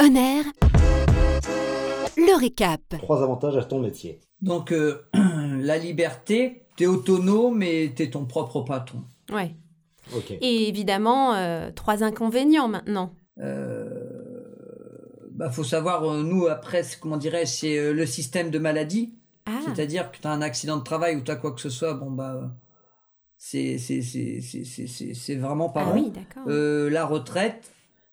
Honneur. Le récap. Trois avantages à ton métier. Donc, euh, la liberté, t'es autonome et t'es ton propre patron. Ouais. Ok. Et évidemment, euh, trois inconvénients maintenant. Euh, bah, faut savoir, euh, nous, après, c'est- comment dirais-je, c'est euh, le système de maladie. Ah, C'est-à-dire que tu as un accident de travail ou tu as quoi que ce soit, bon, bah, c'est c'est- c'est- c'est- c'est- c'est- c'est vraiment pas ah bon. oui, d'accord. Euh, la retraite,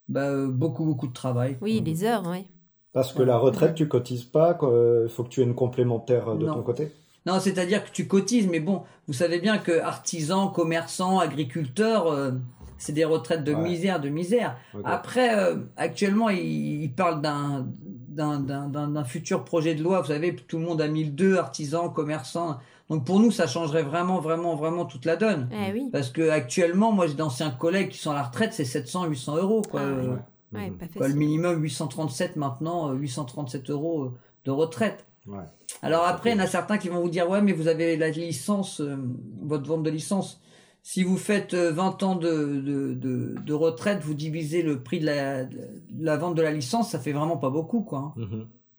bah, euh, beaucoup, beaucoup de travail. oui, les heures, ouais. Parce que la retraite, tu cotises pas, il faut que tu aies une complémentaire de Non. ton côté? Non, c'est-à-dire que tu cotises, mais bon, vous savez bien que artisans, commerçants, agriculteurs, euh, c'est des retraites de Ouais. misère, de misère. Après, euh, actuellement, ils il parlent d'un d'un- d'un d'un- d'un futur projet de loi. Vous savez, tout le monde a mis le deux, artisans, commerçants. Donc pour nous, ça changerait vraiment, vraiment, vraiment toute la donne. Oui. Parce que actuellement, moi, j'ai d'anciens collègues qui sont à la retraite, c'est 700, 800 euros, quoi. Ah. Euh, Ouais, Mhm. pas quoi, le minimum 837 maintenant, euh, 837 euros euh, de retraite. Ouais. Alors après, il y en a certains qui vont vous dire, ouais, mais vous avez la licence, euh, votre vente de licence. Si vous faites euh, 20 ans de, de, de, de retraite, vous divisez le prix de la, de la vente de la licence, ça fait vraiment pas beaucoup, quoi.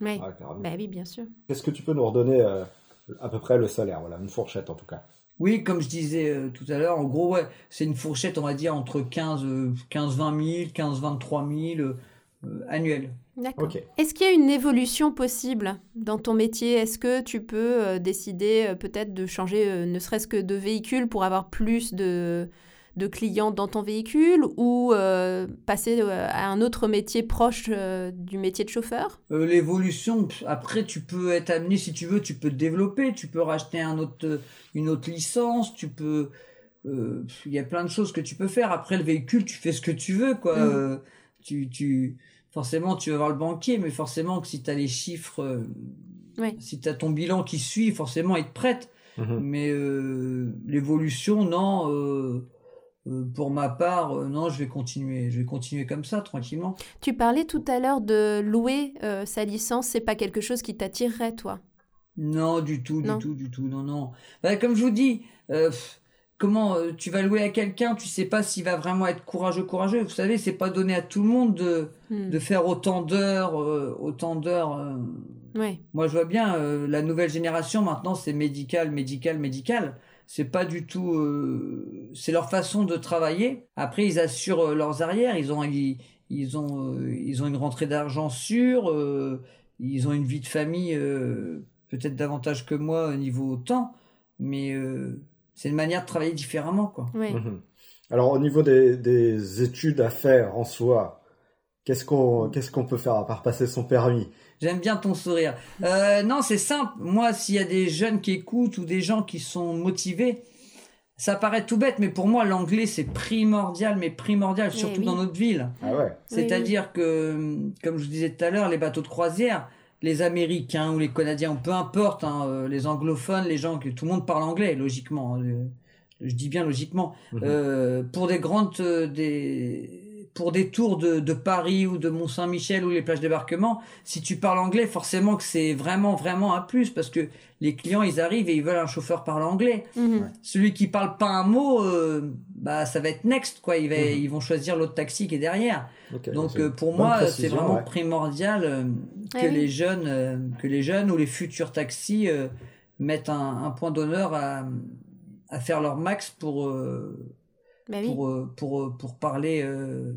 Ouais. Ah. Bah oui, bien sûr. Qu'est-ce que tu peux nous redonner euh, à peu près le salaire Voilà, une fourchette en tout cas. Oui, comme je disais euh, tout à l'heure, en gros, ouais, c'est une fourchette, on va dire, entre 15, euh, 15 20 000, 15 23 000 euh, euh, annuels. D'accord. Est-ce qu'il y a une évolution possible dans ton métier? Est-ce que tu peux euh, décider euh, peut-être de changer euh, ne serait-ce que de véhicule pour avoir plus de, de clients dans ton véhicule ou euh, passer euh, à un autre métier proche euh, du métier de chauffeur? Euh, L'évolution, après, tu peux être amené, si tu veux, tu peux te développer, tu peux racheter un autre, une autre licence, tu peux. euh, Il y a plein de choses que tu peux faire. Après, le véhicule, tu fais ce que tu veux, quoi. Euh, tu, tu, forcément, tu vas voir le banquier, mais forcément que si tu as les chiffres, euh, si tu as ton bilan qui suit, forcément, il te prête. Mhm. Mais euh, l'évolution, non. Euh, pour ma part, euh, non, je vais continuer. Je vais continuer comme ça, tranquillement. Tu parlais tout à l'heure de louer euh, sa licence, c'est pas quelque chose qui t'attirerait, toi? Non, du tout, du tout, du tout, non, non. Bah, comme je vous dis, euh, comment euh, tu vas louer à quelqu'un, tu sais pas s'il va vraiment être courageux, courageux. Vous savez, c'est pas donné à tout le monde de, Hmm. de faire autant d'heures, autant d'heures. Ouais. Moi, je vois bien, la nouvelle génération maintenant, c'est médical, médical, médical. C'est pas du tout, euh, c'est leur façon de travailler. Après, ils assurent euh, leurs arrières. Ils ont, ils, ils ont, euh, ils ont une rentrée d'argent sûre. euh, ils ont une vie de famille euh, peut-être davantage que moi au niveau temps, mais euh, c'est une manière de travailler différemment, quoi. Mhm. Alors au niveau des, des études à faire en soi, qu'est-ce qu'on qu'est-ce qu'on peut faire à part passer son permis? J'aime bien ton sourire. Euh, non, c'est simple. Moi, s'il y a des jeunes qui écoutent ou des gens qui sont motivés, ça paraît tout bête, mais pour moi, l'anglais, c'est primordial, mais primordial, Eh surtout oui. dans notre ville. Ah ouais. C'est-à-dire que, comme je vous disais tout à l'heure, les bateaux de croisière, les Américains ou les Canadiens, ou peu importe, hein, euh, les anglophones, les gens que tout le monde parle anglais, logiquement. hein, je dis bien logiquement. Mhm. Euh, pour des grandes, des, pour des tours de, de Paris ou de Mont-Saint-Michel ou les plages débarquement, si tu parles anglais, forcément que c'est vraiment, vraiment un plus parce que les clients, ils arrivent et ils veulent un chauffeur parle anglais. Mhm. Celui qui parle pas un mot, euh, bah, ça va être next, quoi. Ils, va- Mhm. ils vont choisir l'autre taxi qui est derrière. Donc euh, pour moi, c'est vraiment ouais. primordial euh, Ah que oui. les jeunes, euh, que les jeunes ou les futurs taxis euh, mettent un, un point d'honneur à, à faire leur max pour euh, Bah oui. pour, euh, pour pour parler euh,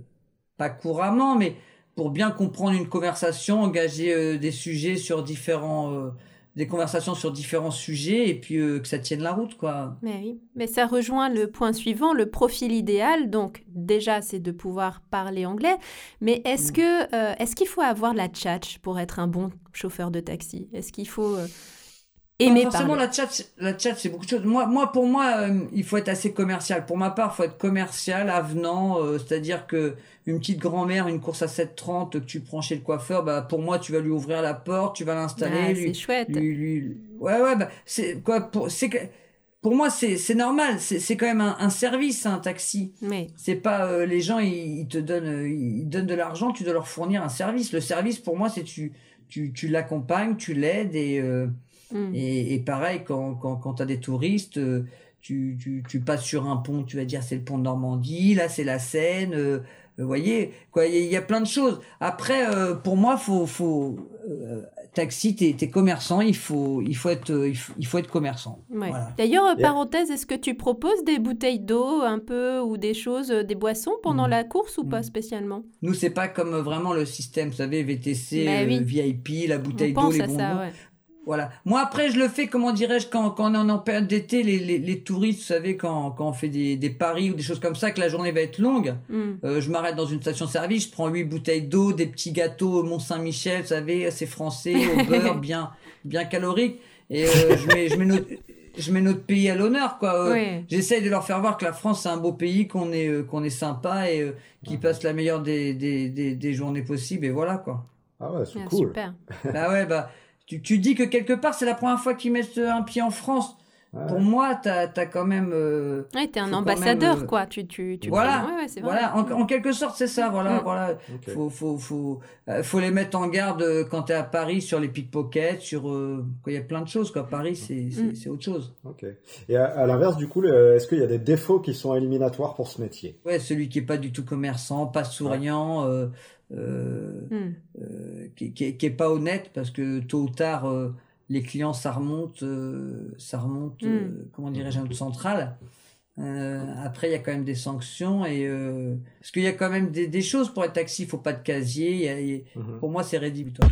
pas couramment, mais pour bien comprendre une conversation, engager euh, des sujets sur différents euh, des conversations sur différents sujets et puis euh, que ça tienne la route, quoi. Mais oui, mais ça rejoint le point suivant, le profil idéal. Donc déjà, c'est de pouvoir parler anglais. Mais est-ce Mm. que est-ce qu'il faut avoir la tchatch pour être un bon chauffeur de taxi? Est-ce qu'il faut aimer Pas forcément la chat, la chat c'est beaucoup de choses. Moi, moi pour moi, euh, il faut être assez commercial. Pour ma part, il faut être commercial, avenant, euh, c'est-à-dire que une petite grand-mère, une course à 7,30 que tu prends chez le coiffeur, bah pour moi, tu vas lui ouvrir la porte, tu vas l'installer, Ah, lui, C'est chouette. lui, lui- ouais, ouais, bah c'est quoi pour, c'est que pour moi, c'est c'est normal. C'est c'est quand même un, un service, un taxi. Mais C'est pas euh, les gens, ils, ils te donnent, euh, ils donnent de l'argent, tu dois leur fournir un service. Le service, pour moi, c'est tu tu tu l'accompagnes, tu l'aides et euh, hmm. et, et pareil, quand, quand, quand tu as des touristes, euh, tu, tu, tu passes sur un pont, tu vas dire c'est le pont de Normandie, là c'est la Seine, euh, Vous voyez, quoi, il y, a plein de choses. Après, pour moi, faut, faut taxi, t'es es commerçant, il faut, il faut être, il faut, être commerçant. D'ailleurs, parenthèse, est-ce que tu proposes des bouteilles d'eau un peu ou des choses, des boissons pendant mm. la course ou pas mm. spécialement? Nous, c'est pas comme vraiment le système, vous savez, VTC, bah VIP, la bouteille d'eau, les bonbons. Ça, voilà. Moi, après, je le fais, comment dirais-je, quand, quand on est en période d'été, les, les, les, touristes, vous savez, quand, quand on fait des, des, paris ou des choses comme ça, que la journée va être longue, mm. euh, je m'arrête dans une station-service, je prends huit bouteilles d'eau, des petits gâteaux Mont-Saint-Michel, vous savez, c'est français, au beurre, bien, bien calorique, et euh, je mets, je mets notre, je mets notre pays à l'honneur, quoi. Euh, J'essaye de leur faire voir que la France, c'est un beau pays, qu'on est, euh, qu'on est sympa et qu'ils passent la meilleure des, des, des, des, journées possibles, et voilà, quoi. Ah ouais, c'est ah, cool. Super. bah ouais, bah, tu, tu dis que quelque part, c'est la première fois qu'ils mettent un pied en France. Pour moi, tu as, quand même. Euh, ouais, tu es un ambassadeur, euh, quoi. Tu, tu, tu voilà, ouais, voilà. En, en, quelque sorte, c'est ça. Voilà, mm. voilà. Faut, faut, faut, euh, faut les mettre en garde euh, quand tu es à Paris sur les pickpockets, sur. il y a plein de choses, quoi. Paris, c'est mm. autre chose. Ok. Et à, l'inverse, du coup, est-ce qu'il y a des défauts qui sont éliminatoires pour ce métier? Ouais, celui qui est pas du tout commerçant, pas souriant. Euh, hmm. euh, qui, qui, qui, est pas honnête parce que tôt ou tard euh, les clients ça remonte ça remonte hmm. comment dirais-je à notre centrale après il y a quand même des sanctions et parce qu'il y a quand même des, des, choses pour être taxi il faut pas de casier mhm. pour moi c'est rédhibitoire